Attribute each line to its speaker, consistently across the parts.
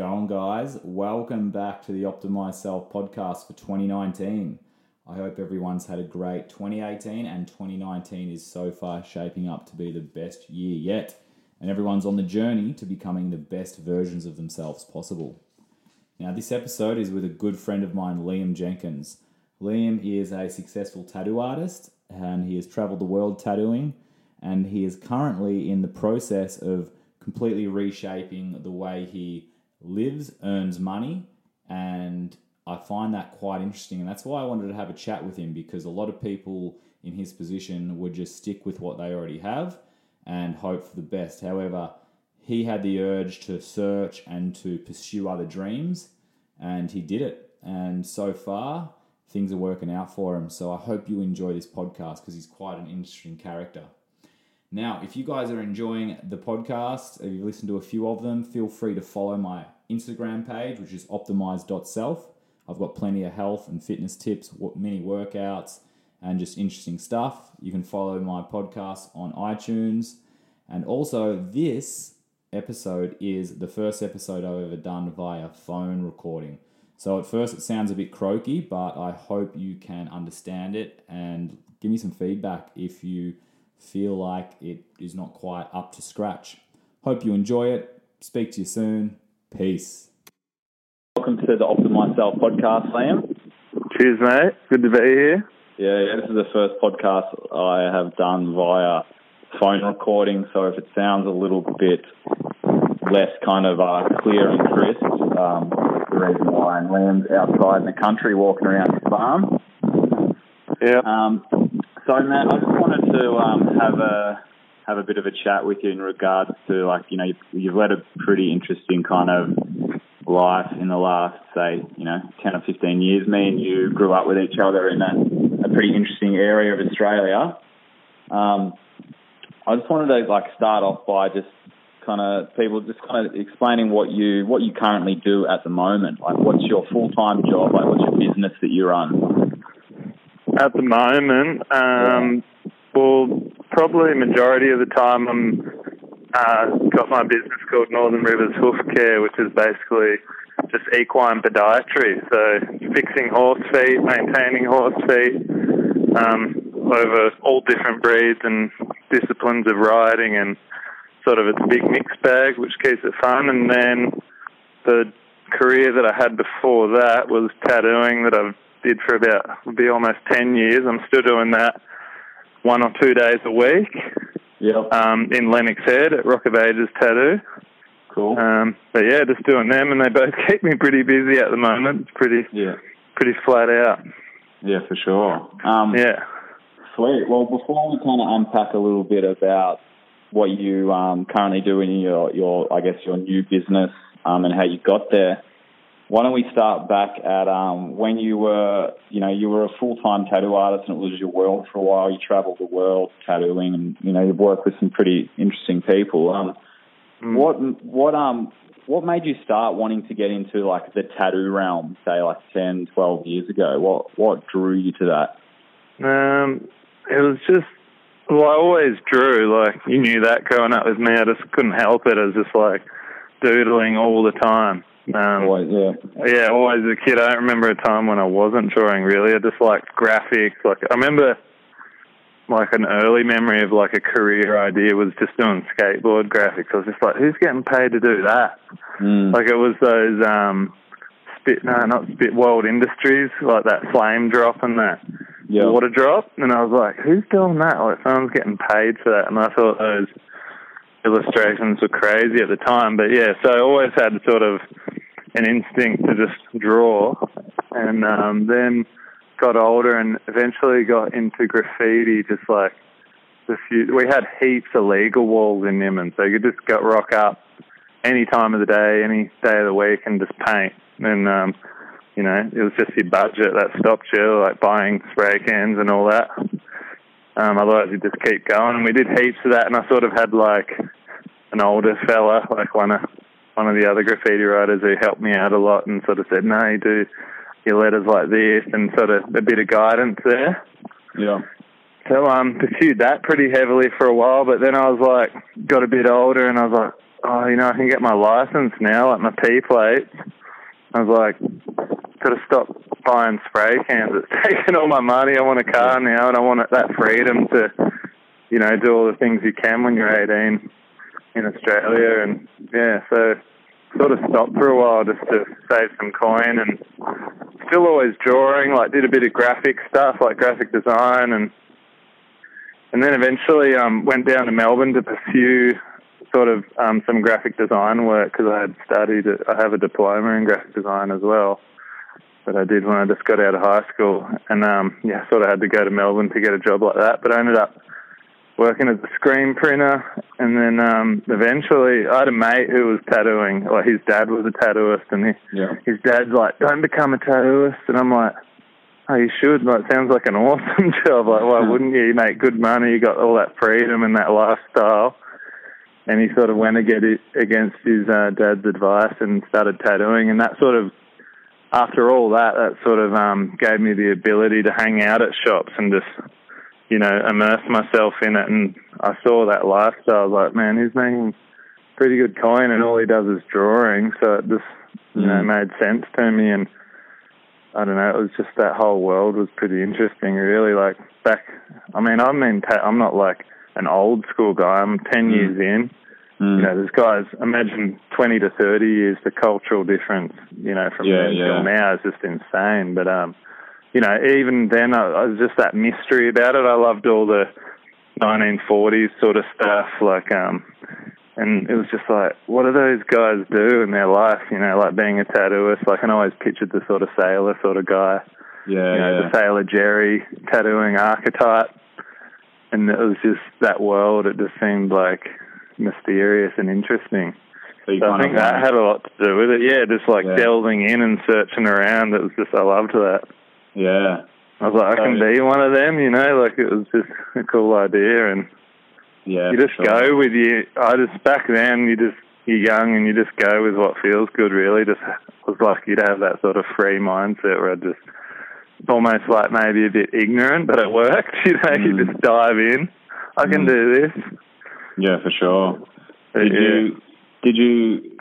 Speaker 1: going, guys? Welcome back to the Optimize Self podcast for 2019. I hope everyone's had a great 2018 and 2019 is so far shaping up to be the best year yet. And everyone's on the journey to becoming the best versions of themselves possible. Now, this episode is with a good friend of mine, Liam Jenkins. Liam is a successful tattoo artist and he has traveled the world tattooing and he is currently in the process of completely reshaping the way he lives, earns money, and I find that quite interesting. And that's why I wanted to have a chat with him because a lot of people in his position would just stick with what they already have and hope for the best. However, he had the urge to search and to pursue other dreams, and he did it. And so far, things are working out for him. So I hope you enjoy this podcast because he's quite an interesting character. Now, if you guys are enjoying the podcast, if you've listened to a few of them, feel free to follow my Instagram page, which is optimize.self. I've got plenty of health and fitness tips, many workouts, and just interesting stuff. You can follow my podcast on iTunes. And also, this episode is the first episode I've ever done via phone recording. So, at first, it sounds a bit croaky, but I hope you can understand it and give me some feedback if you feel like it is not quite up to scratch. Hope you enjoy it. Speak to you soon. Peace. Welcome to the Optimize Self podcast, Liam.
Speaker 2: Cheers, mate. Good to be here.
Speaker 1: Yeah, yeah, this is the first podcast I have done via phone recording, so if it sounds a little bit less kind of uh, clear and crisp, um, the reason why. And Liam's outside in the country walking around his farm.
Speaker 2: Yeah.
Speaker 1: Um, so, Matt, I just wanted to um, have a have a bit of a chat with you in regards to like you know you've, you've led a pretty interesting kind of life in the last say you know ten or fifteen years. Me and you grew up with each other in a, a pretty interesting area of Australia. Um, I just wanted to like start off by just kind of people just kind of explaining what you what you currently do at the moment. Like, what's your full time job? Like, what's your business that you run?
Speaker 2: At the moment, um, well, probably majority of the time I'm uh, got my business called Northern Rivers Hoof Care, which is basically just equine podiatry. So fixing horse feet, maintaining horse feet um, over all different breeds and disciplines of riding, and sort of it's a big mixed bag, which keeps it fun. And then the career that I had before that was tattooing that I've did for about will be almost ten years. I'm still doing that one or two days a week.
Speaker 1: Yep.
Speaker 2: Um, in Lennox Head at Rock of Ages Tattoo.
Speaker 1: Cool.
Speaker 2: Um, but yeah, just doing them, and they both keep me pretty busy at the moment. It's pretty,
Speaker 1: yeah,
Speaker 2: pretty flat out.
Speaker 1: Yeah, for sure. Um,
Speaker 2: yeah.
Speaker 1: Sweet. Well, before we kind of unpack a little bit about what you um, currently do in your, your, I guess, your new business um, and how you got there, why don't we start back at um, when you were, you know, you were a full-time tattoo artist and it was your world for a while. You travelled the world tattooing, and you know, you've worked with some pretty interesting people. Um, mm. What, what, um, what made you start wanting to get into like the tattoo realm, say like 10, 12 years ago? What, what drew you to that?
Speaker 2: Um, it was just, well, I always drew. Like you knew that growing up with me, I just couldn't help it. I was just like doodling all the time.
Speaker 1: Um, always, yeah.
Speaker 2: Yeah, always a kid. I don't remember a time when I wasn't drawing really. I just liked graphics. Like I remember like an early memory of like a career idea was just doing skateboard graphics. I was just like, who's getting paid to do that?
Speaker 1: Mm.
Speaker 2: Like it was those um spit no, not spit world industries, like that flame drop and that water drop. And I was like, who's doing that? Like someone's getting paid for that and I thought those illustrations were crazy at the time. But yeah, so I always had sort of an instinct to just draw, and um, then got older and eventually got into graffiti. Just like the few, we had heaps of legal walls in Nimbin, so you could just go rock up any time of the day, any day of the week, and just paint. And um, you know, it was just your budget that stopped you, like buying spray cans and all that. Um, otherwise, you just keep going. And we did heaps of that, and I sort of had like an older fella, like one of one of the other graffiti writers who helped me out a lot and sort of said, no, you do your letters like this and sort of a bit of guidance there.
Speaker 1: Yeah.
Speaker 2: So um pursued that pretty heavily for a while, but then I was like got a bit older and I was like, oh, you know, I can get my license now, like my P plate. I was like, got to stop buying spray cans. It's taking all my money. I want a car now, and I want that freedom to, you know, do all the things you can when you're 18 in Australia. And yeah, so sort of stopped for a while just to save some coin, and still always drawing. Like did a bit of graphic stuff, like graphic design, and and then eventually um, went down to Melbourne to pursue sort of um, some graphic design work because I had studied. I have a diploma in graphic design as well that I did when I just got out of high school, and um, yeah, sort of had to go to Melbourne to get a job like that. But I ended up working as a screen printer, and then um, eventually I had a mate who was tattooing. Like his dad was a tattooist, and he,
Speaker 1: Yeah.
Speaker 2: his dad's like, "Don't become a tattooist," and I'm like. Oh, you should. Like, sounds like an awesome job. Like, why wouldn't you? You make good money. You got all that freedom and that lifestyle. And he sort of went against against his uh, dad's advice and started tattooing. And that sort of, after all that, that sort of um, gave me the ability to hang out at shops and just, you know, immerse myself in it. And I saw that lifestyle. I was like, man, he's making pretty good coin, and all he does is drawing. So it just, you know,
Speaker 1: Mm.
Speaker 2: made sense to me. And I don't know, it was just that whole world was pretty interesting, really. Like back, I mean, I mean, ta- I'm not like an old school guy. I'm 10
Speaker 1: Mm.
Speaker 2: years in.
Speaker 1: Mm.
Speaker 2: You know, there's guys, imagine 20 to 30 years, the cultural difference, you know, from
Speaker 1: Yeah,
Speaker 2: then
Speaker 1: yeah.
Speaker 2: till now is just insane. But, um, you know, even then, I, I was just that mystery about it. I loved all the 1940s sort of stuff, like, um, and it was just like, what do those guys do in their life? You know, like being a tattooist. Like, I always pictured the sort of sailor sort of guy
Speaker 1: yeah,
Speaker 2: you know,
Speaker 1: yeah.
Speaker 2: the Sailor Jerry tattooing archetype. And it was just that world, it just seemed like mysterious and interesting.
Speaker 1: So
Speaker 2: So I think that had a lot to do with it. Yeah, just like
Speaker 1: Yeah.
Speaker 2: delving in and searching around. It was just, I loved that.
Speaker 1: Yeah,
Speaker 2: I was like, I can be one of them, you know, like it was just a cool idea. And
Speaker 1: yeah.
Speaker 2: you just
Speaker 1: sure.
Speaker 2: go with you. I just, back then, you just, you're young and you just go with what feels good, really. Just was lucky to have that sort of free mindset where I just, almost like maybe a bit ignorant, but it worked. You know,
Speaker 1: Mm.
Speaker 2: you just dive in. I can
Speaker 1: Mm.
Speaker 2: do this.
Speaker 1: Yeah, for sure. Did
Speaker 2: yeah.
Speaker 1: you did you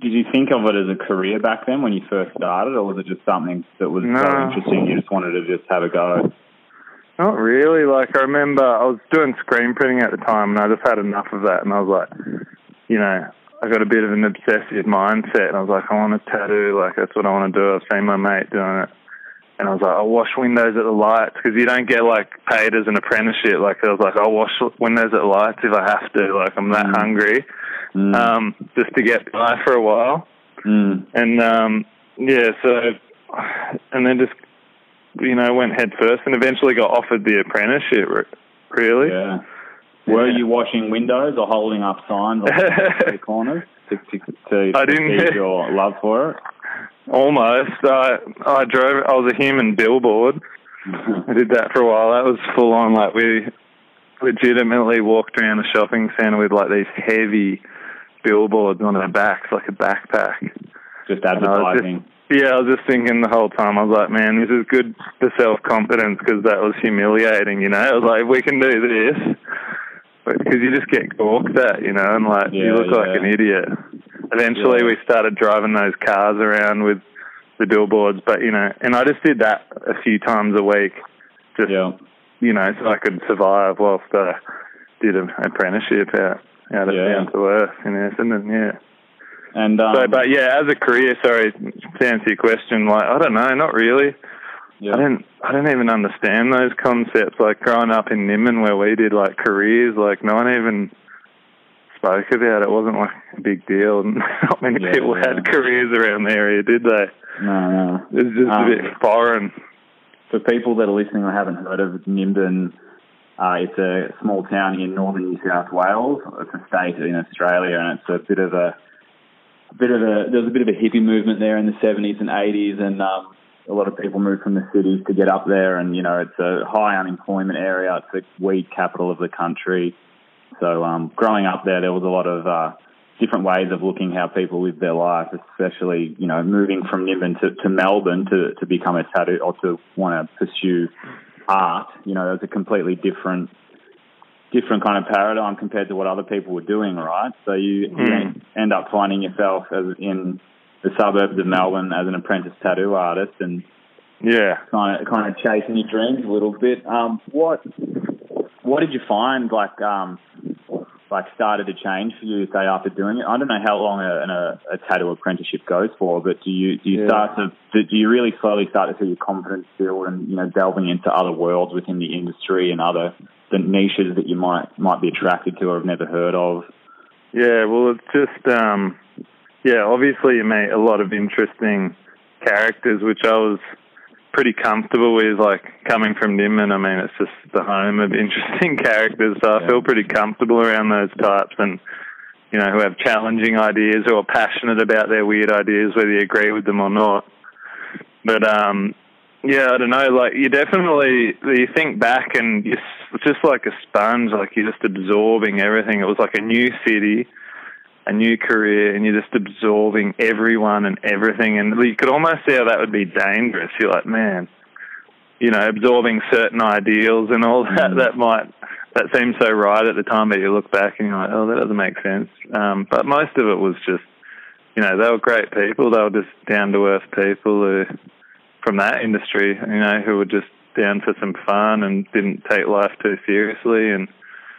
Speaker 1: did you think of it as a career back then when you first started, or was it just something that was so interesting you just wanted to just have a go?
Speaker 2: Not really. Like I remember, I was doing screen printing at the time, and I just had enough of that. And I was like, you know, I got a bit of an obsessive mindset, and I was like, I want a tattoo. Like that's what I want to do. I've seen my mate doing it, and I was like, I'll wash windows at the lights because you don't get like paid as an apprenticeship. Like I was like, I'll wash windows at lights if I have to. Like I'm that
Speaker 1: Mm.
Speaker 2: hungry,
Speaker 1: Mm.
Speaker 2: um, just to get by for a while.
Speaker 1: mm.
Speaker 2: and um yeah so and then just you know went head first and eventually got offered the apprenticeship re- really
Speaker 1: Yeah. Were
Speaker 2: Yeah.
Speaker 1: you washing windows or holding up signs on the corners to, to, to
Speaker 2: I didn't-
Speaker 1: your love for it?
Speaker 2: Almost i i drove i was a human billboard i did that for a while that was full on like we legitimately walked around a shopping center with like these heavy billboards on our backs like a backpack
Speaker 1: just
Speaker 2: I just-
Speaker 1: advertising.
Speaker 2: Yeah, I was just thinking the whole time. I was like, man, this is good for self confidence because that was humiliating. You know, I was like, we can do this because you just get gawked at, you know, and like you
Speaker 1: Yeah,
Speaker 2: look like an idiot. Eventually,
Speaker 1: Yeah.
Speaker 2: we started driving those cars around with the billboards, but you know, and I just did that a few times a week, just
Speaker 1: Yeah.
Speaker 2: you know, so I could survive whilst I did an apprenticeship out out of
Speaker 1: Yeah.
Speaker 2: down to earth in Essendon. Yeah.
Speaker 1: And um,
Speaker 2: So, but yeah, as a career, sorry to answer your question, like I don't know, not really.
Speaker 1: yeah.
Speaker 2: I didn't, I didn't even understand those concepts. Like growing up in Nimbin, where we did like careers, like no one even spoke about it. Wasn't like a big deal. And not many
Speaker 1: Yeah,
Speaker 2: people
Speaker 1: yeah.
Speaker 2: had careers around the area, did they?
Speaker 1: no, no.
Speaker 2: It was just
Speaker 1: Um,
Speaker 2: a bit foreign.
Speaker 1: For people that are listening and haven't heard of Nimbin, uh, it's a small town in northern New South Wales. It's a state in Australia, and it's a bit of a, a bit of a there was a bit of a hippie movement there in the 70s and 80s, and um, a lot of people moved from the cities to get up there. And you know, it's a high unemployment area. It's the weed capital of the country. So um, growing up there, there was a lot of uh, different ways of looking how people live their life, especially you know moving from Nimbin to, to Melbourne to, to become a tattoo or to want to pursue art. You know, there's a completely different different kind of paradigm compared to what other people were doing, right? So you, mm. you end up finding yourself as in the suburbs of Melbourne as an apprentice tattoo artist, and
Speaker 2: yeah,
Speaker 1: kind of kind of chasing your dreams a little bit. Um, what what did you find like um, like started to change for you say after doing it? I don't know how long a, a, a tattoo apprenticeship goes for, but do you do you yeah. start to do you really slowly start to see your confidence build and you know delving into other worlds within the industry and other the niches that you might might be attracted to or have never heard of?
Speaker 2: Yeah, well, it's just um, yeah, obviously you meet a lot of interesting characters, which I was pretty comfortable with. Like coming from Nimbin, I mean, it's just the home of interesting characters, so I feel pretty comfortable around those types and. You know, who have challenging ideas or are passionate about their weird ideas, whether you agree with them or not. But um, yeah, I don't know. Like you definitely you think back and you, it's just like a sponge. Like you're just absorbing everything. It was like a new city, a new career and you're just absorbing everyone and everything. And you could almost see how that would be dangerous. You're like, man, you know, absorbing certain ideals and all that, mm. that might, that seems so right at the time, but you look back and you're like, oh, that doesn't make sense. Um, but most of it was just, you know, they were great people. They were just down to earth people who, from that industry, you know, who were just down for some fun and didn't take life too seriously and,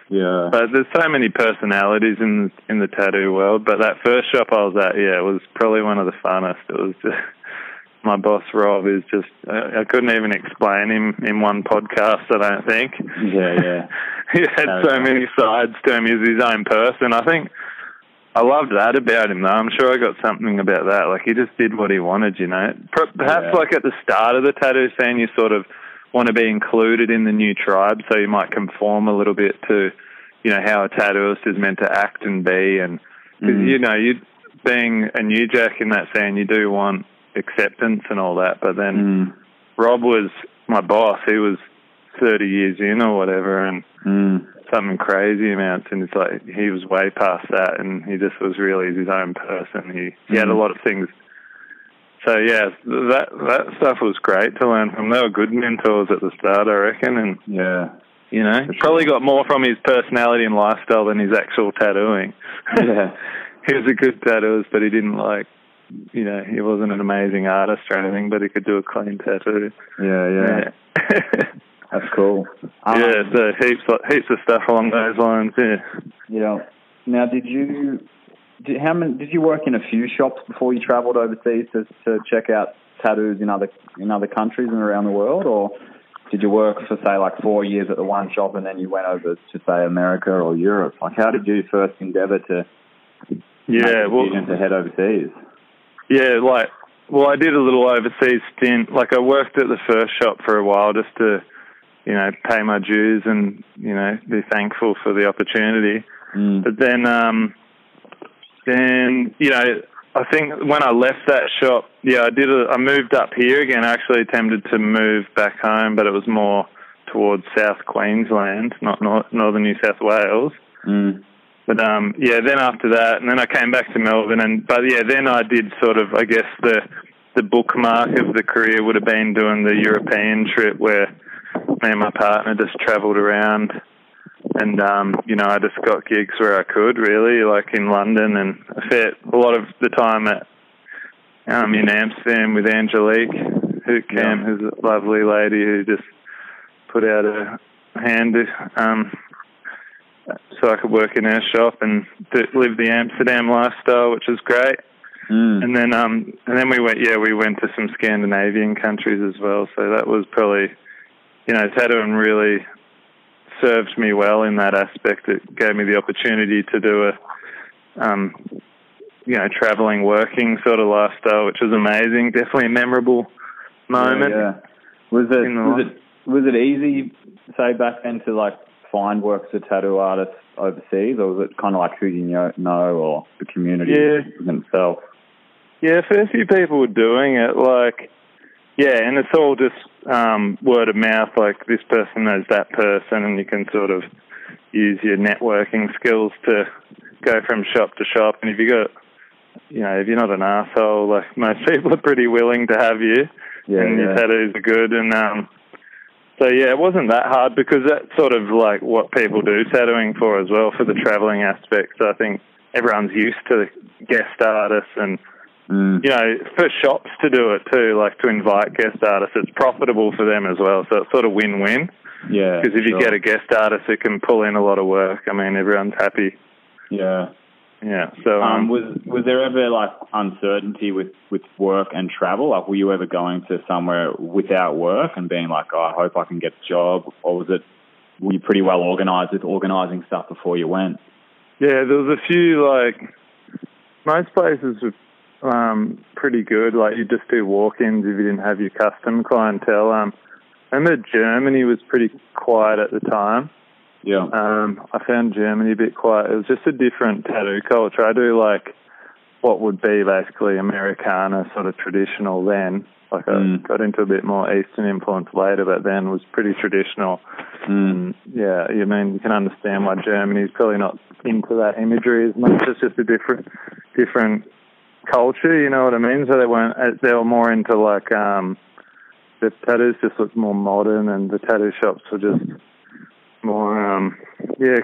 Speaker 1: yeah.
Speaker 2: But there's so many personalities in in the tattoo world. But that first shop I was at, yeah, it was probably one of the funnest. It was just my boss Rob is just I, I couldn't even explain him in one podcast. I don't think.
Speaker 1: Yeah, yeah.
Speaker 2: he had so many sides to him. He's his own person. I think I loved that about him, though. I'm sure I got something about that. Like he just did what he wanted, you know. Perhaps yeah. like at the start of the tattoo scene, you sort of want to be included in the new tribe, so you might conform a little bit to, you know, how a tattooist is meant to act and be, and cause, mm. you know, you being a new jack in that scene, you do want acceptance and all that. But then mm. Rob was my boss; he was thirty years in or whatever, and
Speaker 1: mm.
Speaker 2: something crazy amounts, and it's like he was way past that, and he just was really his own person. He he had a mm. lot of things so yeah, that that stuff was great to learn from. They were good mentors at the start, I reckon, and
Speaker 1: yeah,
Speaker 2: you know, sure. probably got more from his personality and lifestyle than his actual tattooing.
Speaker 1: Yeah,
Speaker 2: he was a good tattooist, but he didn't like, you know, he wasn't an amazing artist or anything, but he could do a clean tattoo.
Speaker 1: Yeah, yeah, yeah. that's cool.
Speaker 2: Um, yeah, so heaps heaps of stuff along those lines. Yeah.
Speaker 1: Yeah. Now, did you did, how many, did you work in a few shops before you travelled overseas to, to check out tattoos in other in other countries and around the world, or did you work for say like four years at the one shop and then you went over to say America or Europe? Like, how did you first endeavour to
Speaker 2: yeah
Speaker 1: well
Speaker 2: to
Speaker 1: head overseas?
Speaker 2: Yeah, like well, I did a little overseas stint. Like, I worked at the first shop for a while just to you know pay my dues and you know be thankful for the opportunity.
Speaker 1: Mm.
Speaker 2: But then um, then you know I think when I left that shop, yeah, I did. A, I moved up here again. I actually attempted to move back home, but it was more towards South Queensland, not North, northern New South Wales.
Speaker 1: Mm.
Speaker 2: But um, yeah, then after that, and then I came back to Melbourne, and but yeah, then I did sort of, I guess the the bookmark of the career would have been doing the European trip where me and my partner just travelled around and um, you know, I just got gigs where I could really, like in London, and I spent a lot of the time at um, in Amsterdam with Angelique Houtkamp, yeah. who's a lovely lady who just put out a hand um, so I could work in her shop and live the Amsterdam lifestyle, which was great.
Speaker 1: Mm.
Speaker 2: And then, um, and then we went, yeah, we went to some Scandinavian countries as well. So that was probably, you know, tattooing really served me well in that aspect. It gave me the opportunity to do a, um, you know, traveling, working sort of lifestyle, which was amazing. Definitely a memorable moment.
Speaker 1: Yeah. yeah. Was it was it was it easy, say back then, to like find work as a tattoo artist overseas, or was it kind of like who you know, know or the community
Speaker 2: yeah.
Speaker 1: itself?
Speaker 2: Yeah, a fair few people were doing it. Like, yeah, and it's all just um, word of mouth, like this person knows that person, and you can sort of use your networking skills to go from shop to shop. And if you got, you know, if you're not an asshole, like most people are pretty willing to have you,
Speaker 1: yeah,
Speaker 2: and
Speaker 1: yeah.
Speaker 2: your tattoos are good. And um, so yeah, it wasn't that hard because that's sort of like what people do tattooing for as well for the traveling aspect. So I think everyone's used to guest artists and
Speaker 1: Mm.
Speaker 2: you know for shops to do it too, like to invite guest artists. It's profitable for them as well, so it's sort of win-win.
Speaker 1: Yeah.
Speaker 2: Because if you get a guest artist, it can pull in a lot of work. I mean, everyone's happy.
Speaker 1: yeah.
Speaker 2: Yeah. So
Speaker 1: Um,
Speaker 2: um,
Speaker 1: was was there ever like uncertainty with with work and travel? Like, were you ever going to somewhere without work and being like, "Oh, I hope I can get a job," or was it were you pretty well organised with organising stuff before you went?
Speaker 2: Yeah, there was a few like most places were um, pretty good. Like you just do walk-ins if you didn't have your custom clientele. Um, I remember Germany was pretty quiet at the time.
Speaker 1: Yeah.
Speaker 2: Um, I found Germany a bit quiet. It was just a different tattoo culture. I do like what would be basically Americana, sort of traditional then. Like I
Speaker 1: Mm.
Speaker 2: got into a bit more Eastern influence later, but then was pretty traditional.
Speaker 1: Mm.
Speaker 2: Yeah, you mean you can understand why Germany's probably not into that imagery as much. It's just a different, different culture. You know what I mean? So they weren't. uh, They were more into like um, the tattoos just looked more modern, and the tattoo shops were just more um, yeah,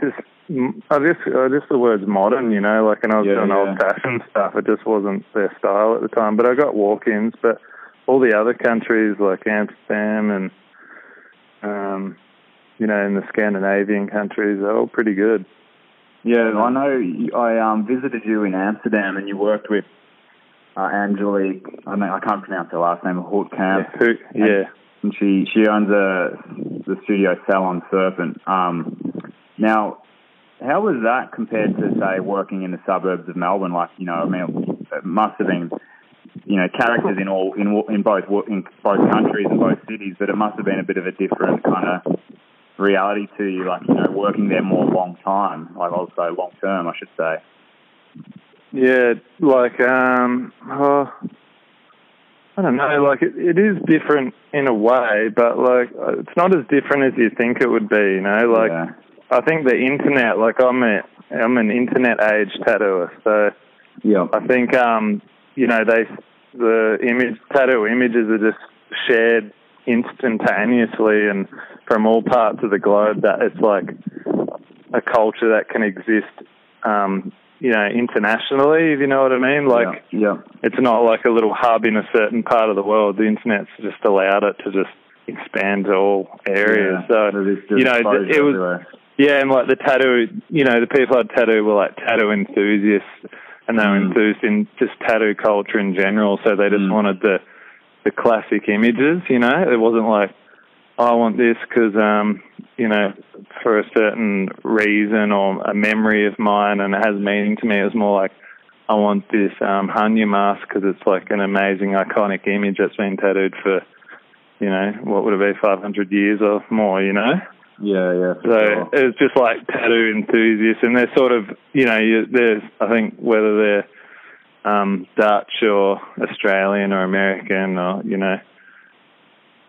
Speaker 2: just. I guess I guess the word's modern, you know. Like, and I was
Speaker 1: Yeah,
Speaker 2: doing
Speaker 1: yeah.
Speaker 2: old-fashioned stuff. It just wasn't their style at the time. But I got walk-ins. But all the other countries like Amsterdam and um, you know, in the Scandinavian countries, they're all pretty good.
Speaker 1: Yeah, I know. I um, visited you in Amsterdam, and you worked with uh, Angelique. I mean, I can't pronounce her last name. Houtkamp.
Speaker 2: Who- yeah.
Speaker 1: and she she owns a the studio Salon Serpent. Um, now, how was that compared to say working in the suburbs of Melbourne? Like you know, I mean, it must have been you know characters in all in in both in both countries and both cities, but it must have been a bit of a different kind of reality to you. Like you know, working there more long time, like also long term, I should say.
Speaker 2: Yeah, like um, oh, I don't know. Like it, it is different in a way, but like it's not as different as you think it would be. You know, like
Speaker 1: yeah.
Speaker 2: I think the internet. Like I'm a I'm an internet age tattooer, so
Speaker 1: yeah,
Speaker 2: I think um, you know they the image tattoo images are just shared instantaneously and from all parts of the globe. That it's like a culture that can exist, um, you know, internationally. If you know what I mean, like
Speaker 1: yeah,
Speaker 2: it's not like a little hub in a certain part of the world. The internet's just allowed it to just expand to all areas.
Speaker 1: yeah.
Speaker 2: So you know, it was
Speaker 1: everywhere.
Speaker 2: yeah, and like the tattoo, you know, the people at tattoo were like tattoo enthusiasts, and they were
Speaker 1: Mm.
Speaker 2: enthused in just tattoo culture in general. So they just
Speaker 1: Mm.
Speaker 2: wanted the the classic images. You know, it wasn't like "Oh, I want this because um, you know, for a certain reason or a memory of mine, and it has meaning to me. It was more like I want this um, Hannya mask because it's like an amazing, iconic image that's been tattooed for, you know, what would it be, 500 years or more. You know.
Speaker 1: Yeah, yeah.
Speaker 2: So
Speaker 1: sure.
Speaker 2: it's just like tattoo enthusiasts, and they're sort of, you know, you, there's, I think, whether they're um, Dutch or Australian or American or, you know,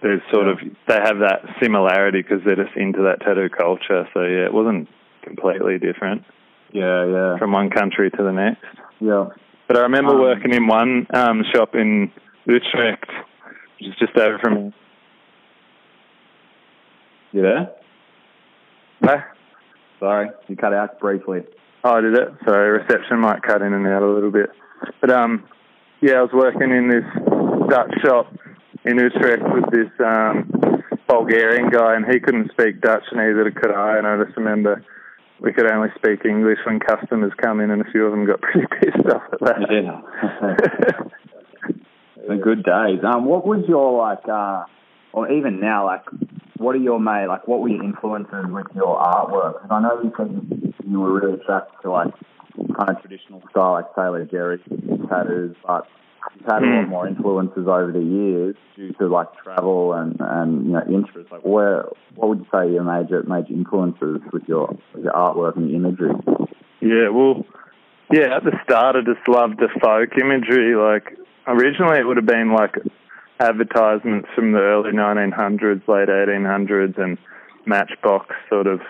Speaker 2: there's sort of, they have that similarity because they're just into that tattoo culture. So yeah, it wasn't completely different
Speaker 1: Yeah, yeah,
Speaker 2: from one country to the next.
Speaker 1: yeah.
Speaker 2: But I remember
Speaker 1: Um,
Speaker 2: working in one um, shop in Utrecht, which is just over from.
Speaker 1: You there?
Speaker 2: Huh?
Speaker 1: Sorry, you cut out briefly.
Speaker 2: Oh, did it? Sorry, reception might cut in and out a little bit. But um, yeah, I was working in this Dutch shop in Utrecht with this um, Bulgarian guy, and he couldn't speak Dutch, and neither could I. And I just remember we could only speak English when customers come in, and a few of them got pretty pissed off at that.
Speaker 1: The good days. Um, what was your like, uh, or even now, like, what are your main, like, what were your influences with your artwork? 'Cause I know you said you were really attracted to like kind of traditional style, like Sailor Jerry tattoos, but you've had a lot
Speaker 2: Mm.
Speaker 1: more influences over the years due to like travel and and you know interest. Like, where what would you say your major major influences with your with your artwork and your imagery?
Speaker 2: Yeah, well, yeah, at the start I just loved the folk imagery. Like, originally it would have been like advertisements from the early 1900s, late 1800s, and matchbox sort of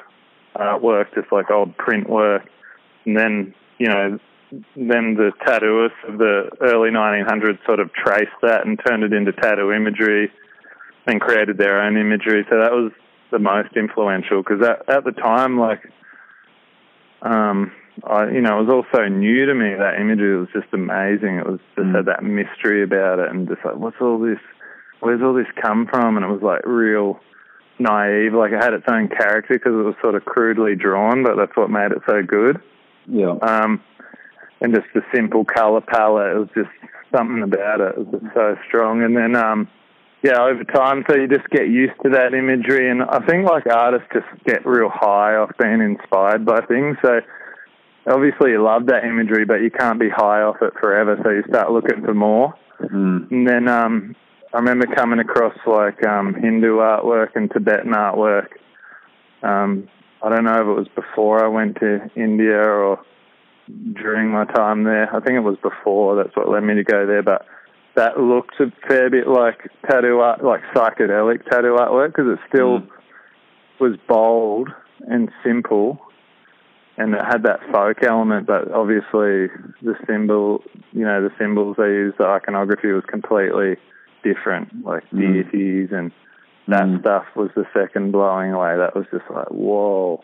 Speaker 2: artwork, just like old print work. And then, you know, then the tattooists of the early 1900s sort of traced that and turned it into tattoo imagery. and created their own imagery. So that was the most influential because at, at the time, like, um, I, you know, it was all so new to me. That imagery was just amazing. It was just
Speaker 1: Mm.
Speaker 2: had that mystery about it, and just like, what's all this? Where's all this come from? And it was like real naive. Like it had its own character because it was sort of crudely drawn, but that's what made it so good.
Speaker 1: Yeah.
Speaker 2: Um, and just the simple color palette. It was just something about it. It was so strong. And then, um, yeah, over time, so you just get used to that imagery. And I think like artists just get real high off being inspired by things. So obviously you love that imagery, but you can't be high off it forever. So you start looking for more.
Speaker 1: Mm.
Speaker 2: And then um, I remember coming across like um, Hindu artwork and Tibetan artwork. Um, I don't know if it was before I went to India or during my time there. I think it was before. That's what led me to go there. But that looked a fair bit like tattoo art, like psychedelic tattoo artwork, because it still
Speaker 1: Mm.
Speaker 2: was bold and simple, and it had that folk element. But obviously, the symbol, you know, the symbols they used, the iconography was completely different, like
Speaker 1: Mm.
Speaker 2: deities and that
Speaker 1: Mm.
Speaker 2: stuff was the second blowing away. That was just like whoa.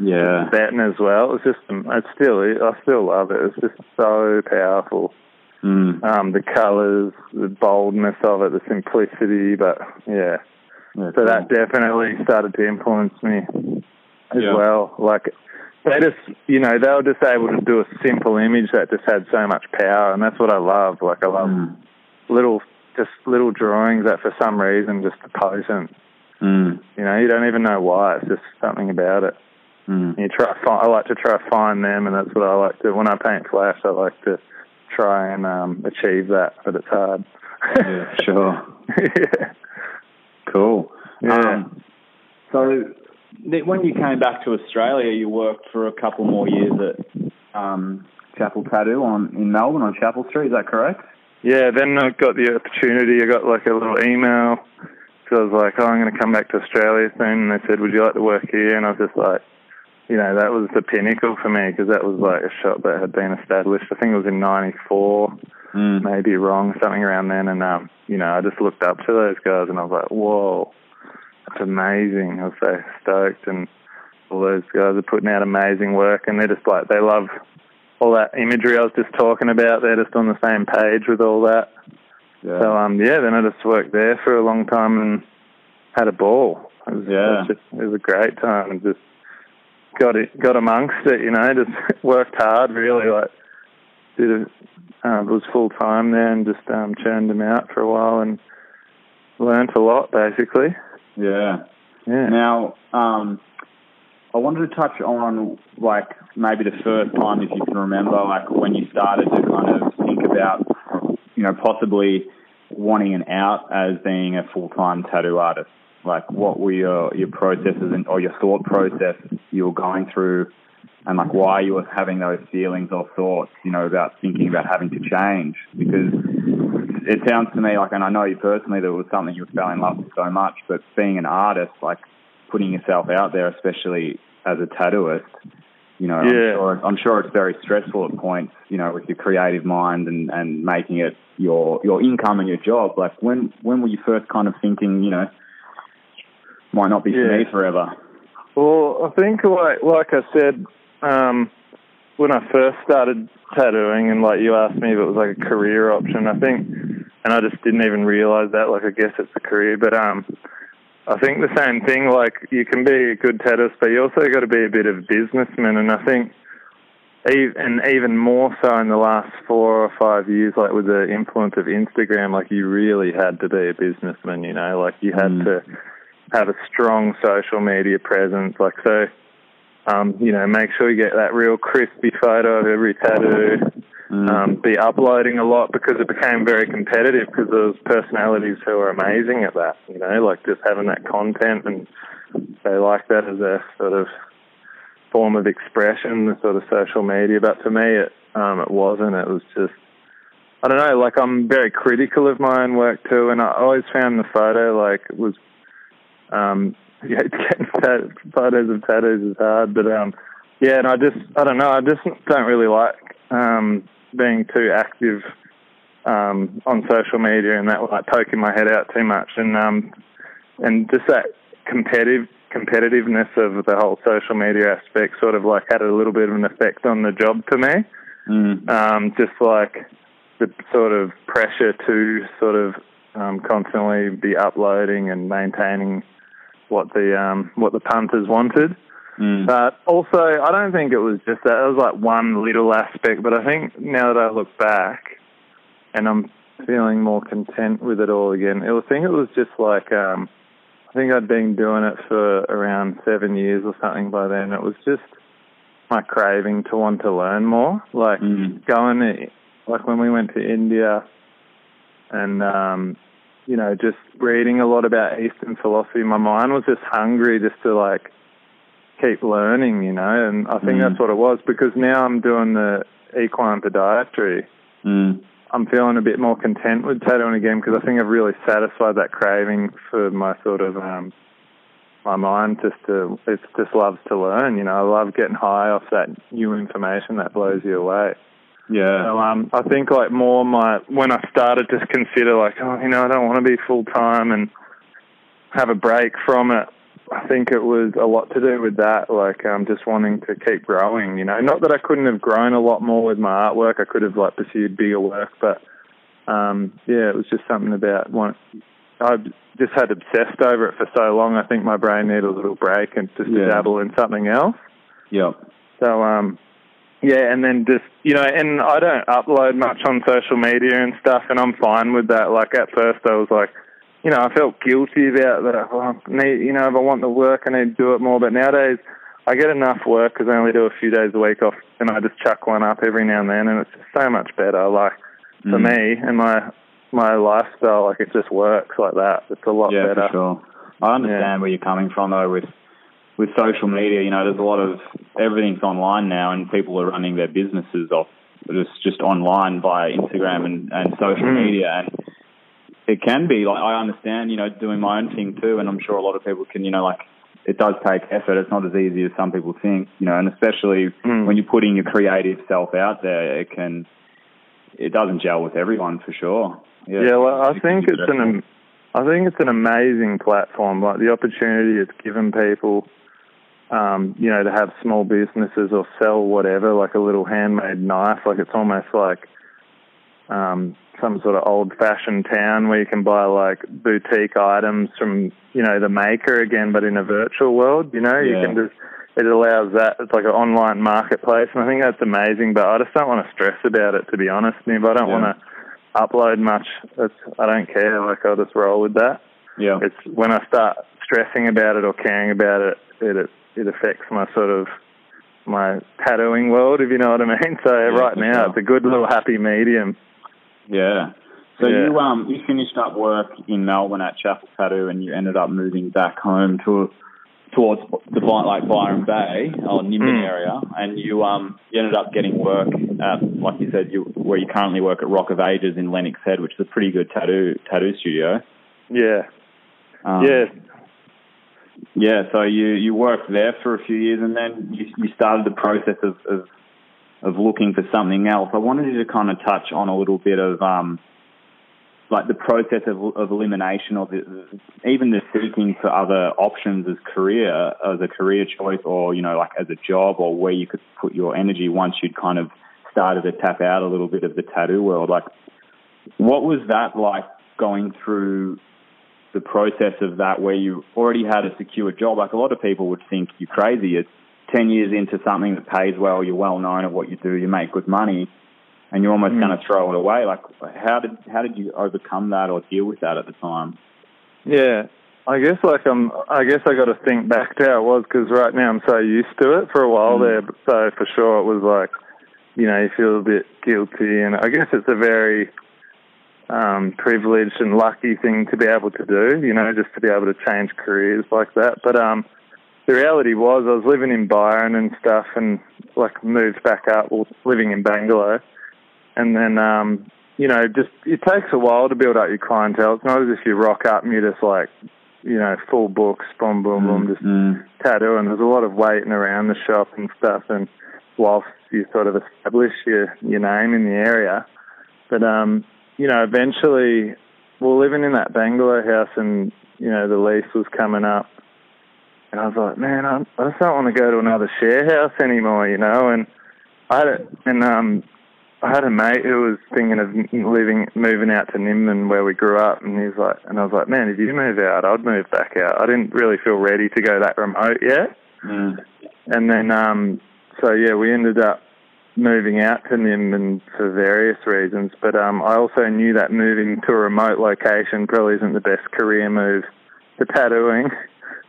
Speaker 1: Yeah.
Speaker 2: Tibetan as well. It was just, it's still, I still love it. It's just so powerful.
Speaker 1: Mm.
Speaker 2: Um, the colours, the boldness of it, the simplicity, but yeah.
Speaker 1: Yeah,
Speaker 2: So that definitely started to influence me as
Speaker 1: Yeah.
Speaker 2: well. Like they just, you know, they were just able to do a simple image that just had so much power, and that's what I love. Like I love
Speaker 1: Mm.
Speaker 2: little, just little drawings that for some reason just are potent.
Speaker 1: Mm.
Speaker 2: You know, you don't even know why. It's just something about it.
Speaker 1: Mm.
Speaker 2: You try. Find, I like to try to find them, and that's what I like to. When I paint flash, I like to try and um, achieve that, but it's hard.
Speaker 1: Yeah, sure.
Speaker 2: yeah.
Speaker 1: Cool.
Speaker 2: Yeah.
Speaker 1: Um, so when you came back to Australia, you worked for a couple more years at um, Chapel Tattoo on in Melbourne on Chapel Street. Is that correct?
Speaker 2: Yeah, then I got the opportunity. I got like a little email. So I was like, oh, I'm going to come back to Australia soon. And they said, would you like to work here? And I was just like, you know, that was the pinnacle for me because that was like a shop that had been established. I think it was in 94,
Speaker 1: Mm.
Speaker 2: maybe wrong, something around then. And, um, you know, I just looked up to those guys and I was like, whoa, that's amazing. I was so stoked. And all those guys are putting out amazing work. And they're just like, they love all that imagery I was just talking about. They're just on the same page with all that.
Speaker 1: Yeah.
Speaker 2: So um, yeah, then I just worked there for a long time and had a ball. It was,
Speaker 1: Yeah.
Speaker 2: it was, just, it was a great time and just got it, got amongst it. You know, just worked hard. Really, like did it. Uh, was full time there and just um, churned them out for a while and learnt a lot basically.
Speaker 1: yeah.
Speaker 2: Yeah.
Speaker 1: Now, um, I wanted to touch on like maybe the first time, if you can remember, like when you started to kind of think about, you know, possibly wanting an out as being a full time tattoo artist. Like, what were your your processes and or your thought process you were going through, and like why you were having those feelings or thoughts, you know, about thinking about having to change because it sounds to me like, and I know you personally, that it was something you fell in love with so much, but being an artist, like putting yourself out there, especially as a tattooist, you know, I'm, sure, I'm sure it's very stressful at points, you know, with your creative mind and, and making it your your income and your job. Like, when when were you first kind of thinking, you know, might not be for me forever?
Speaker 2: Well, I think like like I said, um, when I first started tattooing, and like you asked me if it was like a career option, I think, and I just didn't even realize that. Like I guess it's a career, but um, I think the same thing. Like you can be a good tattooist, but you also got to be a bit of a businessman, and I think. And even more so in the last four or five years, like with the influence of Instagram, like you really had to be a businessman, you know, like you had
Speaker 1: Mm.
Speaker 2: to have a strong social media presence. Like so, um, you know, make sure you get that real crispy photo of every tattoo. Um, be uploading a lot because it became very competitive because there was personalities who are amazing at that. You know, like just having that content and they like that as a sort of form of expression, the sort of social media. But for me, it um, it wasn't. It was just I don't know. Like I'm very critical of my own work too, and I always found the photo like it was um, yeah, getting tat- photos of tattoos is hard, but um, yeah, and I just I don't know. I just don't really like um, being too active um, on social media and that like poking my head out too much. And um, and just that competitive competitiveness of the whole social media aspect sort of like had a little bit of an effect on the job for me.
Speaker 1: Mm.
Speaker 2: Um, just like the sort of pressure to sort of um, constantly be uploading and maintaining what the um, what the punters wanted.
Speaker 1: Mm.
Speaker 2: But also, I don't think it was just that. It was like one little aspect. But I think now that I look back, and I'm feeling more content with it all again, I think it was just like um, I think I'd been doing it for around seven years or something by then. It was just my craving to want to learn more. Like
Speaker 1: Mm.
Speaker 2: going, to, like when we went to India, and um, you know, just reading a lot about Eastern philosophy. My mind was just hungry just to like keep learning, you know. And I think
Speaker 1: Mm.
Speaker 2: that's what it was because now I'm doing the equine podiatry.
Speaker 1: Mm.
Speaker 2: I'm feeling a bit more content with tattooing again because I think I've really satisfied that craving for my sort of um my mind just to it just loves to learn, you know. I love getting high off that new information that blows you away.
Speaker 1: Yeah.
Speaker 2: So um I think like more my when I started to consider like, oh, you know, I don't want to be full time and have a break from it. I think it was a lot to do with that, like um, just wanting to keep growing. You know, not that I couldn't have grown a lot more with my artwork. I could have like pursued bigger work, but um, yeah, it was just something about one. I just had obsessed over it for so long. I think my brain needed a little break and just
Speaker 1: Yeah.
Speaker 2: to dabble in something else.
Speaker 1: Yep.
Speaker 2: So um, yeah, and then just you know, and I don't upload much on social media and stuff, and I'm fine with that. Like at first, I was like, you know, I felt guilty about that. Oh, I need, you know, if I want the work, I need to do it more. But nowadays, I get enough work because I only do a few days a week off, and I just chuck one up every now and then, and it's just so much better. Like for
Speaker 1: Mm.
Speaker 2: me and my my lifestyle, like it just works like that. It's a lot
Speaker 1: yeah,
Speaker 2: better.
Speaker 1: for sure. I understand where you're coming from though with with social media. You know, there's a lot of everything's online now, and people are running their businesses off just just online via Instagram and and social
Speaker 2: Mm.
Speaker 1: media, and it can be like I understand. You know, doing my own thing too, and I'm sure a lot of people can. You know, like it does take effort. It's not as easy as some people think. You know, and especially
Speaker 2: Mm.
Speaker 1: when you're putting your creative self out there, it can. It doesn't gel with everyone for sure.
Speaker 2: Yeah, yeah well, I think it's an I think it's an amazing platform. Like the opportunity it's given people, um, you know, to have small businesses or sell whatever, like a little handmade knife. Like it's almost like um, some sort of old-fashioned town where you can buy like boutique items from you know the maker again, but in a virtual world. You know, you can just it allows that. It's like an online marketplace, and I think that's amazing. But I just don't want to stress about it, to be honest. Niv. I don't
Speaker 1: Yeah.
Speaker 2: want to upload much. It's, I don't care. Like I'll just roll with that.
Speaker 1: Yeah.
Speaker 2: It's when I start stressing about it or caring about it, it it, it affects my sort of my tattooing world, if you know what I mean. So right now,
Speaker 1: sure.
Speaker 2: it's a good little happy medium.
Speaker 1: Yeah. So
Speaker 2: Yeah.
Speaker 1: you um you finished up work in Melbourne at Chapel Tattoo and you ended up moving back home to towards the like Byron Bay or Nimbin
Speaker 2: Mm.
Speaker 1: area, and you um you ended up getting work at like you said you where you currently work at Rock of Ages in Lennox Head, which is a pretty good tattoo tattoo studio.
Speaker 2: Yeah,
Speaker 1: Um,
Speaker 2: yeah.
Speaker 1: yeah, so you, you worked there for a few years and then you, you started the process of, of of looking for something else. I wanted to kind of touch on a little bit of um like the process of, of elimination or the, even the seeking for other options as career as a career choice or you know like as a job or where you could put your energy once you'd kind of started to tap out a little bit of the tattoo world. Like what was that like going through the process of that where you already had a secure job. Like a lot of people would think you're crazy. It's 10 years into something that pays well, you're well known at what you do, you make good money, and you're almost
Speaker 2: Mm.
Speaker 1: going to throw it away. Like, how did how did you overcome that or deal with that at the time?
Speaker 2: Yeah, I guess like I'm. I guess I got to think back to how it was because right now I'm so used to it. For a while
Speaker 1: Mm.
Speaker 2: there, so for sure it was like, you know, you feel a bit guilty, and I guess it's a very um, privileged and lucky thing to be able to do. You know, just to be able to change careers like that. But um, the reality was, I was living in Byron and stuff, and like moved back up, well, living in Bangalow, and then um, you know, just it takes a while to build up your clientele. It's not as if you rock up and you're just like, you know, full books, boom, boom, boom, just
Speaker 1: Mm.
Speaker 2: tattooing. There's a lot of waiting around the shop and stuff, and whilst you sort of establish your your name in the area, but um, you know, eventually we were living in that Bangalow house, and you know the lease was coming up, and I was like, man, I, I just don't want to go to another share house anymore, you know. And I had a, and um, I had a mate who was thinking of living, moving out to Nimbin where we grew up, and he's like, and I was like, man, if you move out, I'd move back out. I didn't really feel ready to go that remote yet.
Speaker 1: Mm.
Speaker 2: And then, um, so yeah, we ended up moving out to Nimbin for various reasons. But um, I also knew that moving to a remote location probably isn't the best career move for tattooing.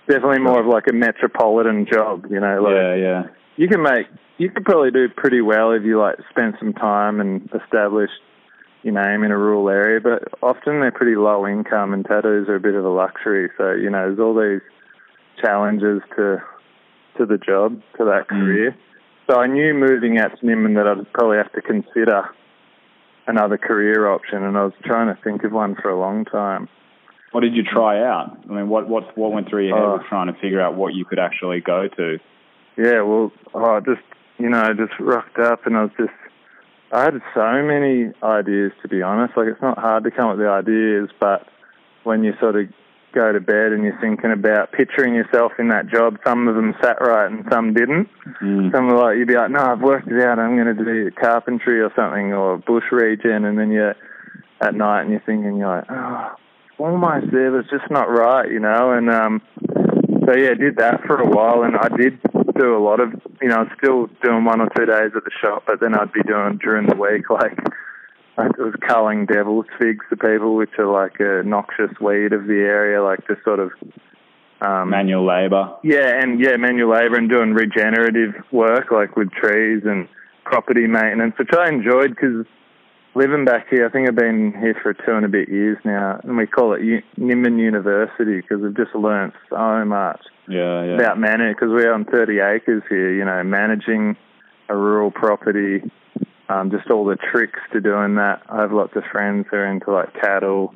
Speaker 2: Definitely more of like a metropolitan job, you know. Like
Speaker 1: yeah, yeah.
Speaker 2: You can make, you could probably do pretty well if you like spend some time and establish your name in a rural area. But often they're pretty low income, and tattoos are a bit of a luxury. So you know, there's all these challenges to to the job, to that
Speaker 1: Mm.
Speaker 2: career. So I knew moving out to Nimbin that I'd probably have to consider another career option, and I was trying to think of one for a long time.
Speaker 1: What did you try out? I mean, what what what went through your head
Speaker 2: Oh.
Speaker 1: with trying to figure out what you could actually go to?
Speaker 2: Yeah, well, oh, I just you know, just rocked up, and I was just, I had so many ideas to be honest. Like it's not hard to come up with the ideas, but when you sort of go to bed and you're thinking about picturing yourself in that job, some of them sat right and some didn't.
Speaker 1: Mm.
Speaker 2: Some are like you'd be like, no, I've worked it out. I'm going to do carpentry or something or bush regen, and then you're at night and you're thinking, you're like, oh, almost there, but it's just not right, you know. And um, so yeah, did that for a while, and I did do a lot of, you know, still doing one or two days at the shop, but then I'd be doing during the week like. I was culling devil's figs to people, which are like a noxious weed of the area, like just sort of um,
Speaker 1: Manual labour.
Speaker 2: yeah, and yeah, manual labour and doing regenerative work like with trees and property maintenance, which I enjoyed because living back here, I think I've been here for two and a bit years now, and we call it U- Nimbin University because we've just learned so much
Speaker 1: Yeah, yeah.
Speaker 2: about managing because we're on 30 acres here, you know, managing a rural property, um, just all the tricks to doing that. I have lots of friends who are into like cattle,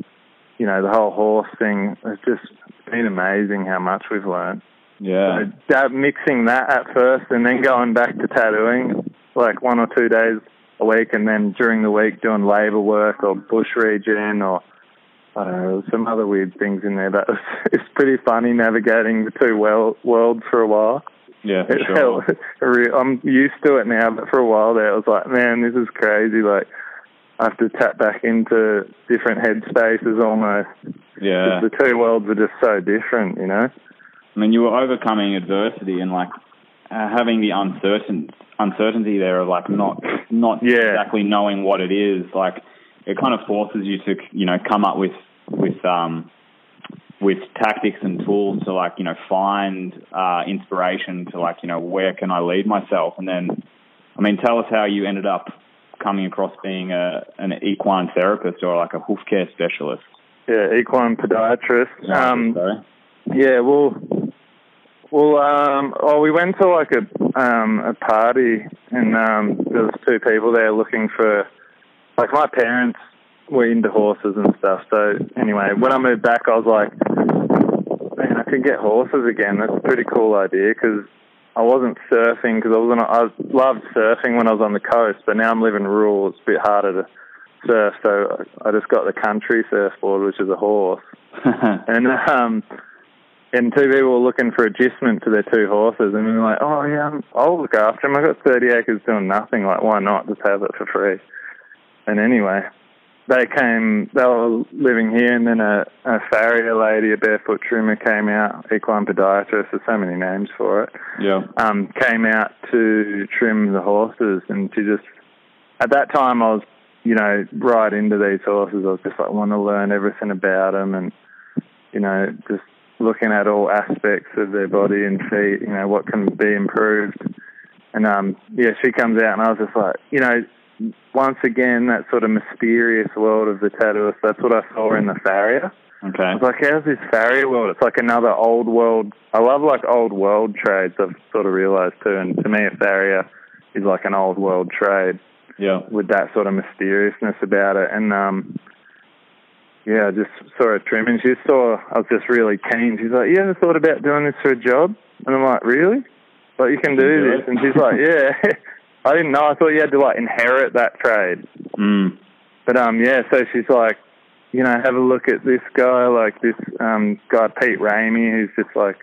Speaker 2: you know, the whole horse thing. It's just been amazing how much we've learned.
Speaker 1: yeah.
Speaker 2: So that, mixing that at first and then going back to tattooing like one or two days a week and then during the week doing labour work or bush regen or I don't know, some other weird things in there. But it's pretty funny navigating the two world, worlds for a while.
Speaker 1: Yeah,
Speaker 2: It
Speaker 1: sure.
Speaker 2: I'm used to it now, but for a while there, I was like, man, this is crazy. Like, I have to tap back into different headspaces almost.
Speaker 1: Yeah.
Speaker 2: The two worlds are just so different, you know?
Speaker 1: I mean, you were overcoming adversity and like uh, having the uncertain uncertainty there of like not not
Speaker 2: Yeah.
Speaker 1: exactly knowing what it is. Like it kind of forces you to you know come up with with um with tactics and tools to like you know find uh, inspiration to like you know where can I lead myself and then I mean tell us how you ended up coming across being a an equine therapist or like a hoof care specialist.
Speaker 2: Yeah, equine podiatrist. Um,
Speaker 1: Sorry.
Speaker 2: Yeah, well, well, um, oh, we went to like a um a party, and um, there was two people there looking for, like my parents were into horses and stuff. So anyway, when I moved back, I was like, man, I could get horses again. That's a pretty cool idea because I wasn't surfing because I was on. a- I loved surfing when I was on the coast, but now I'm living rural. It's a bit harder to surf, so I just got the country surfboard, which is a horse and um, and two people were looking for agistment to their two horses, and we were like, oh yeah, I'll look after them. I've got 30 acres doing nothing. Like, why not just have it for free? And anyway, they came. They were living here, and then a, a farrier lady, a barefoot trimmer, came out. Equine podiatrist. There's so many names for it
Speaker 1: yeah.
Speaker 2: um, came out to trim the horses, and she just at that time I was, you know, right into these horses. I was just like want to learn everything about them, and you know, just looking at all aspects of their body and feet. You know, what can be improved. And um, yeah, she comes out, and I was just like, you know, once again that sort of mysterious world of the tattooist. That's what I saw in the farrier.
Speaker 1: Okay.
Speaker 2: I was like, how's this farrier world? It's like another old world. I love like old world trades. I've sort of realised too. And to me, a farrier is like an old world trade
Speaker 1: Yeah.
Speaker 2: with that sort of mysteriousness about it. And um, yeah, I just saw her trim, and she saw I was just really keen. She's like, "You ever thought about doing this for a job?" And I'm like, "Really? Like you can do
Speaker 1: do
Speaker 2: this?"
Speaker 1: it.
Speaker 2: And she's like, "Yeah." I didn't know. I thought you had to like inherit that trade.
Speaker 1: Mm.
Speaker 2: But um, yeah. So she's like, you know, have a look at this guy, like this um, guy Pete Ramey, who's just like,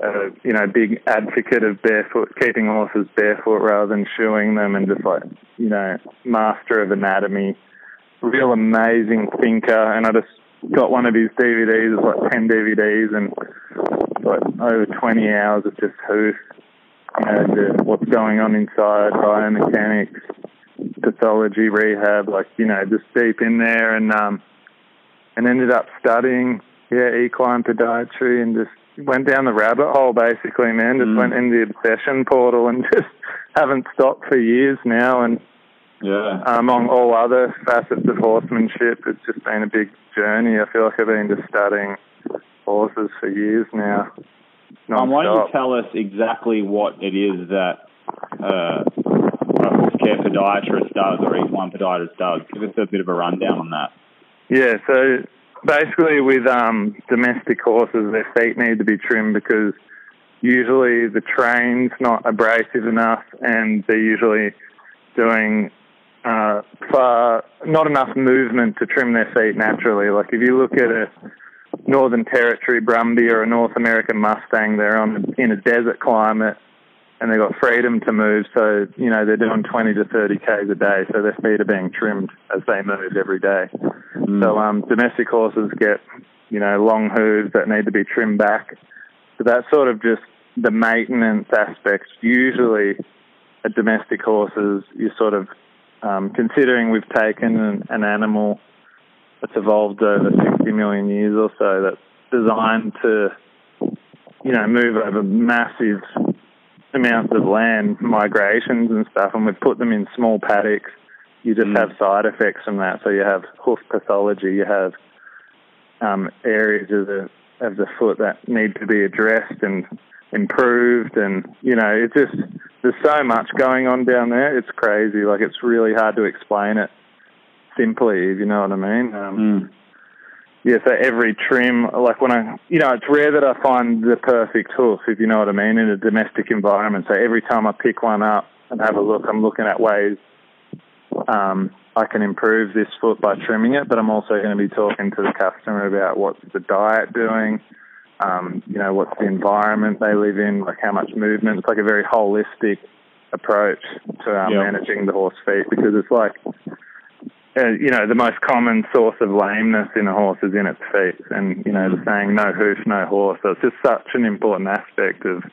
Speaker 2: a, you know, big advocate of barefoot, keeping horses barefoot rather than shoeing them, and just like, you know, master of anatomy, real amazing thinker. And I just got one of his DVDs, it's like ten DVDs, and like over twenty hours of just hoof, you know, the, what's going on inside, biomechanics, pathology, rehab, like you know, just deep in there, and um, and ended up studying, yeah, equine podiatry, and just went down the rabbit hole basically, man. Just mm. went in the obsession portal and just haven't stopped for years now, and
Speaker 1: yeah,
Speaker 2: among all other facets of horsemanship, it's just been a big journey. I feel like I've been just studying horses for years now.
Speaker 1: Um, why don't you tell us exactly what it is that uh, a horse care podiatrist does or equine podiatrist does? Give us a bit of a rundown on that.
Speaker 2: Yeah, so basically with um, domestic horses, their feet need to be trimmed because usually the train's not abrasive enough and they're usually doing uh, far, not enough movement to trim their feet naturally. Like if you look at a Northern Territory Brumby or a North American Mustang, they're on in a desert climate and they've got freedom to move. So, you know, they're doing 20 to 30 Ks a day. So their feet are being trimmed as they move every day. Mm. So, um, domestic horses get, you know, long hooves that need to be trimmed back. So that's sort of just the maintenance aspect. Usually at domestic horses, you sort of, um, considering we've taken an, an animal that's evolved over 60 million years or so that's designed to, you know, move over massive amounts of land, migrations and stuff, and we've put them in small paddocks. You just mm. have side effects from that. So you have hoof pathology, you have um, areas of the of the foot that need to be addressed and improved, and you know, it just there's so much going on down there. It's crazy. Like it's really hard to explain it simply, if you know what I mean. Um, mm yeah, so every trim, like when I, you know, it's rare that I find the perfect hoof, if you know what I mean, in a domestic environment. So every time I pick one up and have a look, I'm looking at ways um, I can improve this foot by trimming it, but I'm also going to be talking to the customer about what's the diet doing, um, you know, what's the environment they live in, like how much movement. It's like a very holistic approach to um, managing the horse feet because it's like uh, you know, the most common source of lameness in a horse is in its feet. And, you know, the saying, no hoof, no horse. So it's just such an important aspect of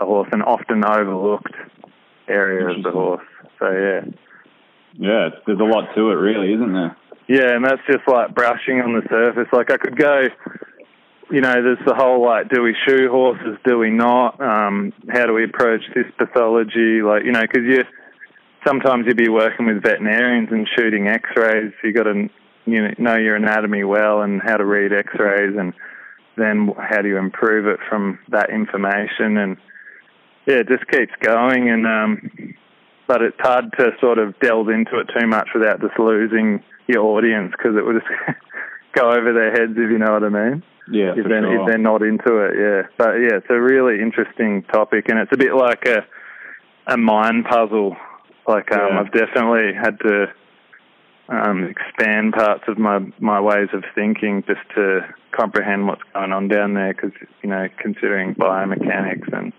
Speaker 2: a horse and often overlooked area of the horse. So, yeah.
Speaker 1: Yeah, there's a lot to it, really, isn't there?
Speaker 2: Yeah, and that's just like brushing on the surface. Like, I could go, you know, there's the whole, like, do we shoe horses, do we not? Um, how do we approach this pathology? Like, you know, because you sometimes you'd be working with veterinarians and shooting X-rays. You got to you know, know your anatomy well and how to read X-rays, and then how do you improve it from that information? And yeah, it just keeps going. And um, but it's hard to sort of delve into it too much without just losing your audience because it would just go over their heads if you know what I mean.
Speaker 1: Yeah,
Speaker 2: if they're, sure. if they're not into it, yeah. But yeah, it's a really interesting topic, and it's a bit like a a mind puzzle like um, yeah. I've definitely had to um, expand parts of my my ways of thinking just to comprehend what's going on down there. Because you know, considering biomechanics and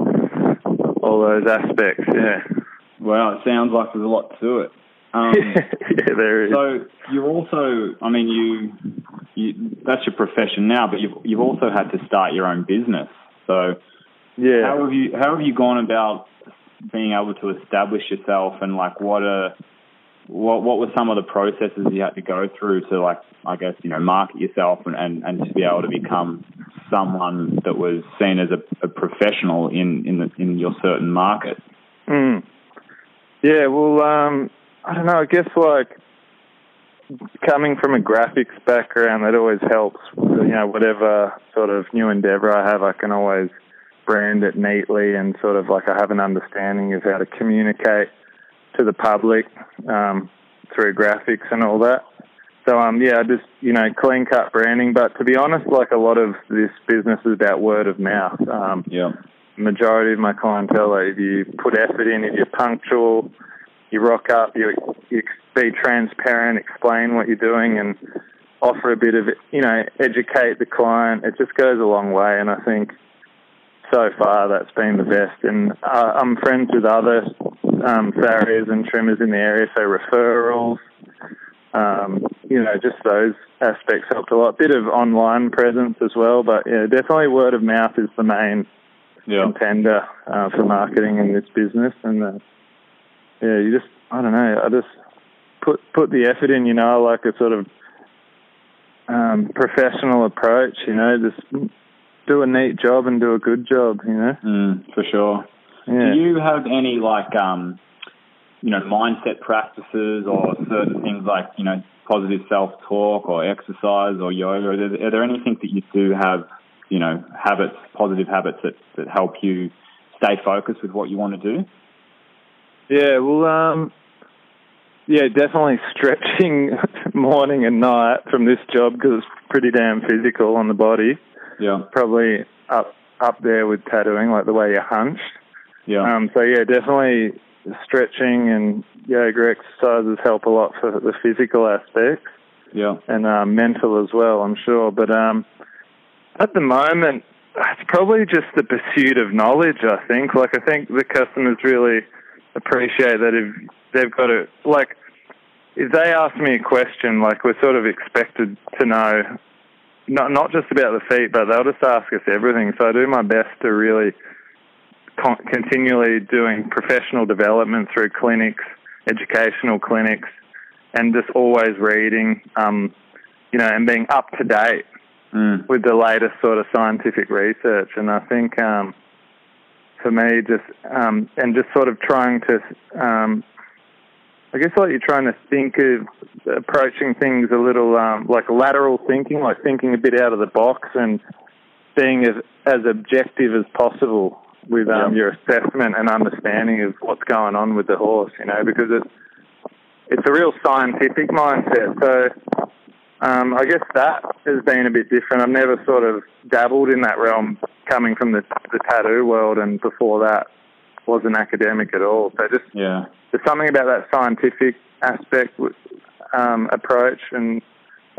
Speaker 2: all those aspects, yeah.
Speaker 1: Well, it sounds like there's a lot to it. Um,
Speaker 2: yeah, there is.
Speaker 1: So you're also, I mean, you, you that's your profession now, but you've you've also had to start your own business. So
Speaker 2: yeah,
Speaker 1: how have you how have you gone about being able to establish yourself and like what a what what were some of the processes you had to go through to like I guess you know market yourself and and, and to be able to become someone that was seen as a, a professional in in the, in your certain market.
Speaker 2: Mm. Yeah, well, um, I don't know. I guess like coming from a graphics background, that always helps. You know, whatever sort of new endeavor I have, I can always brand it neatly and sort of like I have an understanding of how to communicate to the public um, through graphics and all that. So um yeah, just you know clean cut branding. But to be honest, like a lot of this business is about word of mouth. Um,
Speaker 1: yeah.
Speaker 2: Majority of my clientele, if you put effort in, if you're punctual, you rock up, you you be transparent, explain what you're doing, and offer a bit of, you know, educate the client, it just goes a long way. And I think so far that's been the best. And uh, I'm friends with other um, farriers and trimmers in the area, so referrals, um, you know, just those aspects helped a lot. Bit of online presence as well, but yeah, definitely word of mouth is the main
Speaker 1: Yeah.
Speaker 2: contender uh, for marketing in this business. And uh, yeah, you just, I don't know, I just put put the effort in. You know, like a sort of um, professional approach. You know, just do a neat job and do a good job. You know,
Speaker 1: Mm, for sure.
Speaker 2: yeah.
Speaker 1: Do you have any like um, you know, mindset practices or certain things like you know, positive self-talk or exercise or yoga? Are there, are there anything that you do have, you know, habits, positive habits that that help you stay focused with what you want to do?
Speaker 2: Yeah, well, um, yeah, definitely stretching morning and night from this job because it's pretty damn physical on the body.
Speaker 1: Yeah.
Speaker 2: Probably up up there with tattooing, like the way you're hunched.
Speaker 1: Yeah.
Speaker 2: Um, so yeah, definitely stretching and yoga exercises help a lot for the physical aspects
Speaker 1: yeah.
Speaker 2: and um, mental as well, I'm sure. But um, at the moment, it's probably just the pursuit of knowledge. I think, like, I think the customers really appreciate that if they've got to, like, if they ask me a question, like, we're sort of expected to know. Not not just about the feet, but they'll just ask us everything. So I do my best to really con- continually doing professional development through clinics, educational clinics, and just always reading, um, you know, and being up to date
Speaker 1: Mm.
Speaker 2: with the latest sort of scientific research. And I think um, for me, just um, and just sort of trying to, um, I guess, like you're trying to think of approaching things a little um, like lateral thinking, like thinking a bit out of the box and being as as objective as possible with um, your assessment and understanding of what's going on with the horse. You know, because it's it's a real scientific mindset. So um, I guess that has been a bit different. I've never sort of dabbled in that realm coming from the, the tattoo world, and before that wasn't academic at all. So just
Speaker 1: Yeah.
Speaker 2: there's something about that scientific aspect um, approach and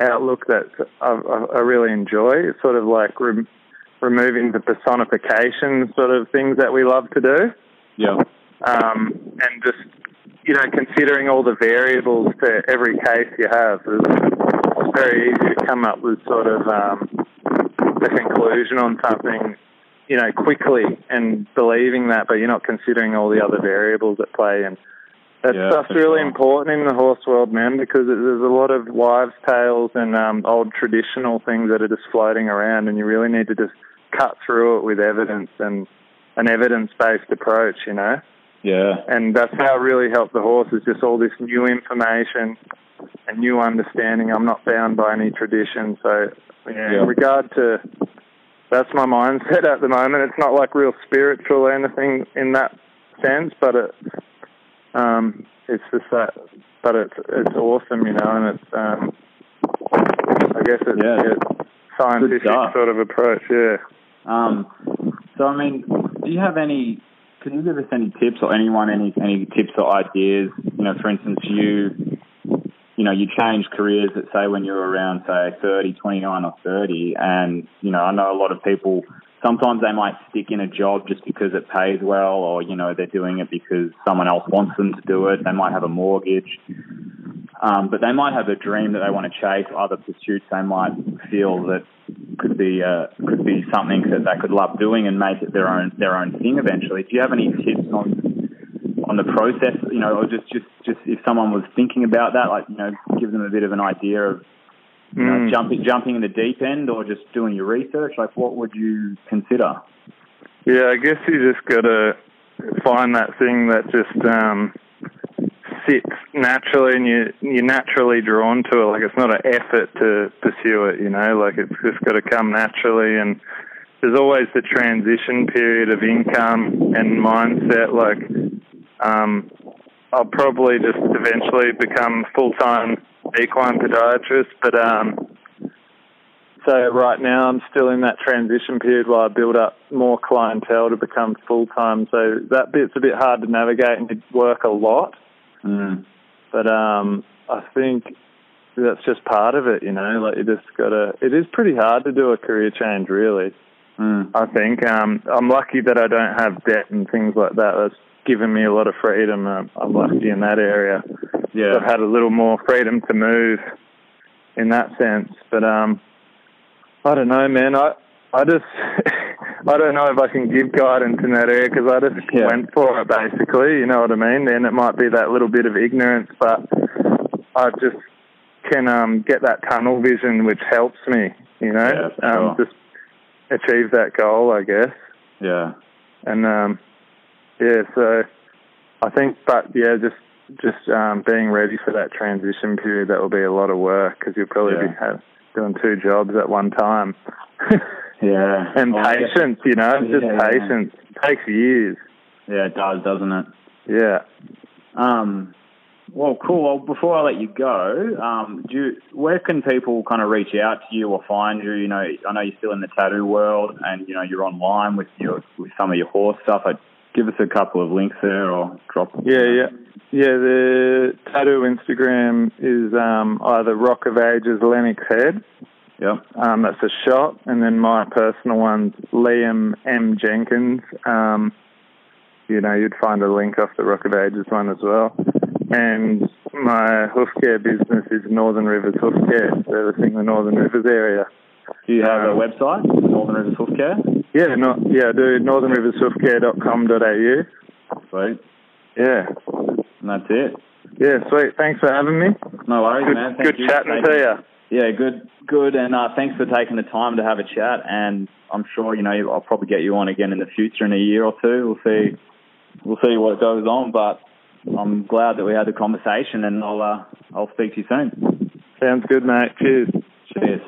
Speaker 2: outlook that I, I, I really enjoy. It's sort of like re- removing the personification sort of things that we love to do
Speaker 1: Yeah.
Speaker 2: um, and just you know considering all the variables to every case you have. It's very easy to come up with sort of um, a conclusion on something, you know, quickly and believing that, but you're not considering all the other variables at play. And that
Speaker 1: Yeah,
Speaker 2: stuff's really
Speaker 1: sure.
Speaker 2: important in the horse world, man, because it- there's a lot of wives' tales and um, old traditional things that are just floating around, and you really need to just cut through it with evidence and an evidence-based approach, you know
Speaker 1: Yeah.
Speaker 2: and that's how it really helped the horse is just all this new information and new understanding. I'm not bound by any tradition, so yeah, in regard to that's my mindset at the moment. It's not like real spiritual or anything in that sense, but it um it's just that but it's it's awesome, you know, and it's um I guess it's
Speaker 1: Yeah.
Speaker 2: yeah, scientific sort of approach, yeah.
Speaker 1: Um, so I mean, do you have any? Can you give us any tips or anyone any any tips or ideas? You know, for instance, you you know you changed careers at say when you were around say 30, 29 or 30, and you know I know a lot of people. Sometimes they might stick in a job just because it pays well, or you know they're doing it because someone else wants them to do it. They might have a mortgage, um, but they might have a dream that they want to chase, other pursuits they might feel that could be uh, could be something that they could love doing and make it their own their own thing eventually. Do you have any tips on on the process? You know, or just just just if someone was thinking about that, like you know, give them a bit of an idea of you know,
Speaker 2: Mm.
Speaker 1: jumping jumping in the deep end or just doing your research. Like, what would you consider?
Speaker 2: Yeah, I guess you just got to find that thing that just um, sits naturally, and you you're naturally drawn to it. Like it's not an effort to pursue it, you know. Like it's just got to come naturally, and there's always the transition period of income and mindset. Like um, I'll probably just eventually become full time equine podiatrist, but um, so right now I'm still in that transition period while I build up more clientele to become full time. So that bit's a bit hard to navigate and to work a lot.
Speaker 1: Mm.
Speaker 2: But um, I think that's just part of it, you know. Like you just gotta. It is pretty hard to do a career change, really.
Speaker 1: Mm.
Speaker 2: I think um, I'm lucky that I don't have debt and things like that. That's given me a lot of freedom. I'm lucky in that area.
Speaker 1: Yeah.
Speaker 2: I've had a little more freedom to move in that sense. But um, I don't know, man. I I just I don't know if I can give guidance in that area because I just
Speaker 1: Yeah.
Speaker 2: went for it basically. You know what I mean? And it might be that little bit of ignorance, but I just can um, get that tunnel vision, which helps me. You know,
Speaker 1: Yeah,
Speaker 2: um,
Speaker 1: sure.
Speaker 2: just achieve that goal, I guess.
Speaker 1: Yeah.
Speaker 2: And um, yeah, so I think, but yeah, just just um, being ready for that transition period. That will be a lot of work because you'll probably be have, doing two jobs at one time.
Speaker 1: Yeah.
Speaker 2: and
Speaker 1: Well, I
Speaker 2: patience, you know, just
Speaker 1: Yeah, yeah.
Speaker 2: patience takes years.
Speaker 1: Yeah, it does, doesn't it?
Speaker 2: Yeah.
Speaker 1: Um, well, cool. Well, before I let you go, um, do you, where can people kind of reach out to you or find you? You know, I know you're still in the tattoo world, and you know you're online with your with some of your horse stuff. I'd give us a couple of links there, or drop.
Speaker 2: Yeah, yeah. Yeah, the tattoo Instagram is um, either Rock of Ages Lennox Head.
Speaker 1: Yep.
Speaker 2: Um, that's a shot. And then my personal one's Liam M. Jenkins. Um, you know, you'd find a link off the Rock of Ages one as well. And my hoof care business is Northern Rivers Hoof Care, servicing the Northern Rivers area.
Speaker 1: Do you have a
Speaker 2: Um,
Speaker 1: website, Northern Rivers Hoof Care?
Speaker 2: Yeah, not, yeah, do northernrivershoofcare.com.au.
Speaker 1: Sweet.
Speaker 2: Yeah.
Speaker 1: And that's it.
Speaker 2: Yeah, sweet. Thanks for having me.
Speaker 1: No worries,
Speaker 2: Good,
Speaker 1: man. Thank
Speaker 2: good
Speaker 1: you.
Speaker 2: chatting
Speaker 1: Thank
Speaker 2: to you.
Speaker 1: Yeah, good, good, and uh, thanks for taking the time to have a chat. And I'm sure you know I'll probably get you on again in the future in a year or two. We'll see, we'll see what goes on. But I'm glad that we had the conversation, and I'll uh, I'll speak to you soon.
Speaker 2: Sounds good, mate. Cheers.
Speaker 1: Cheers.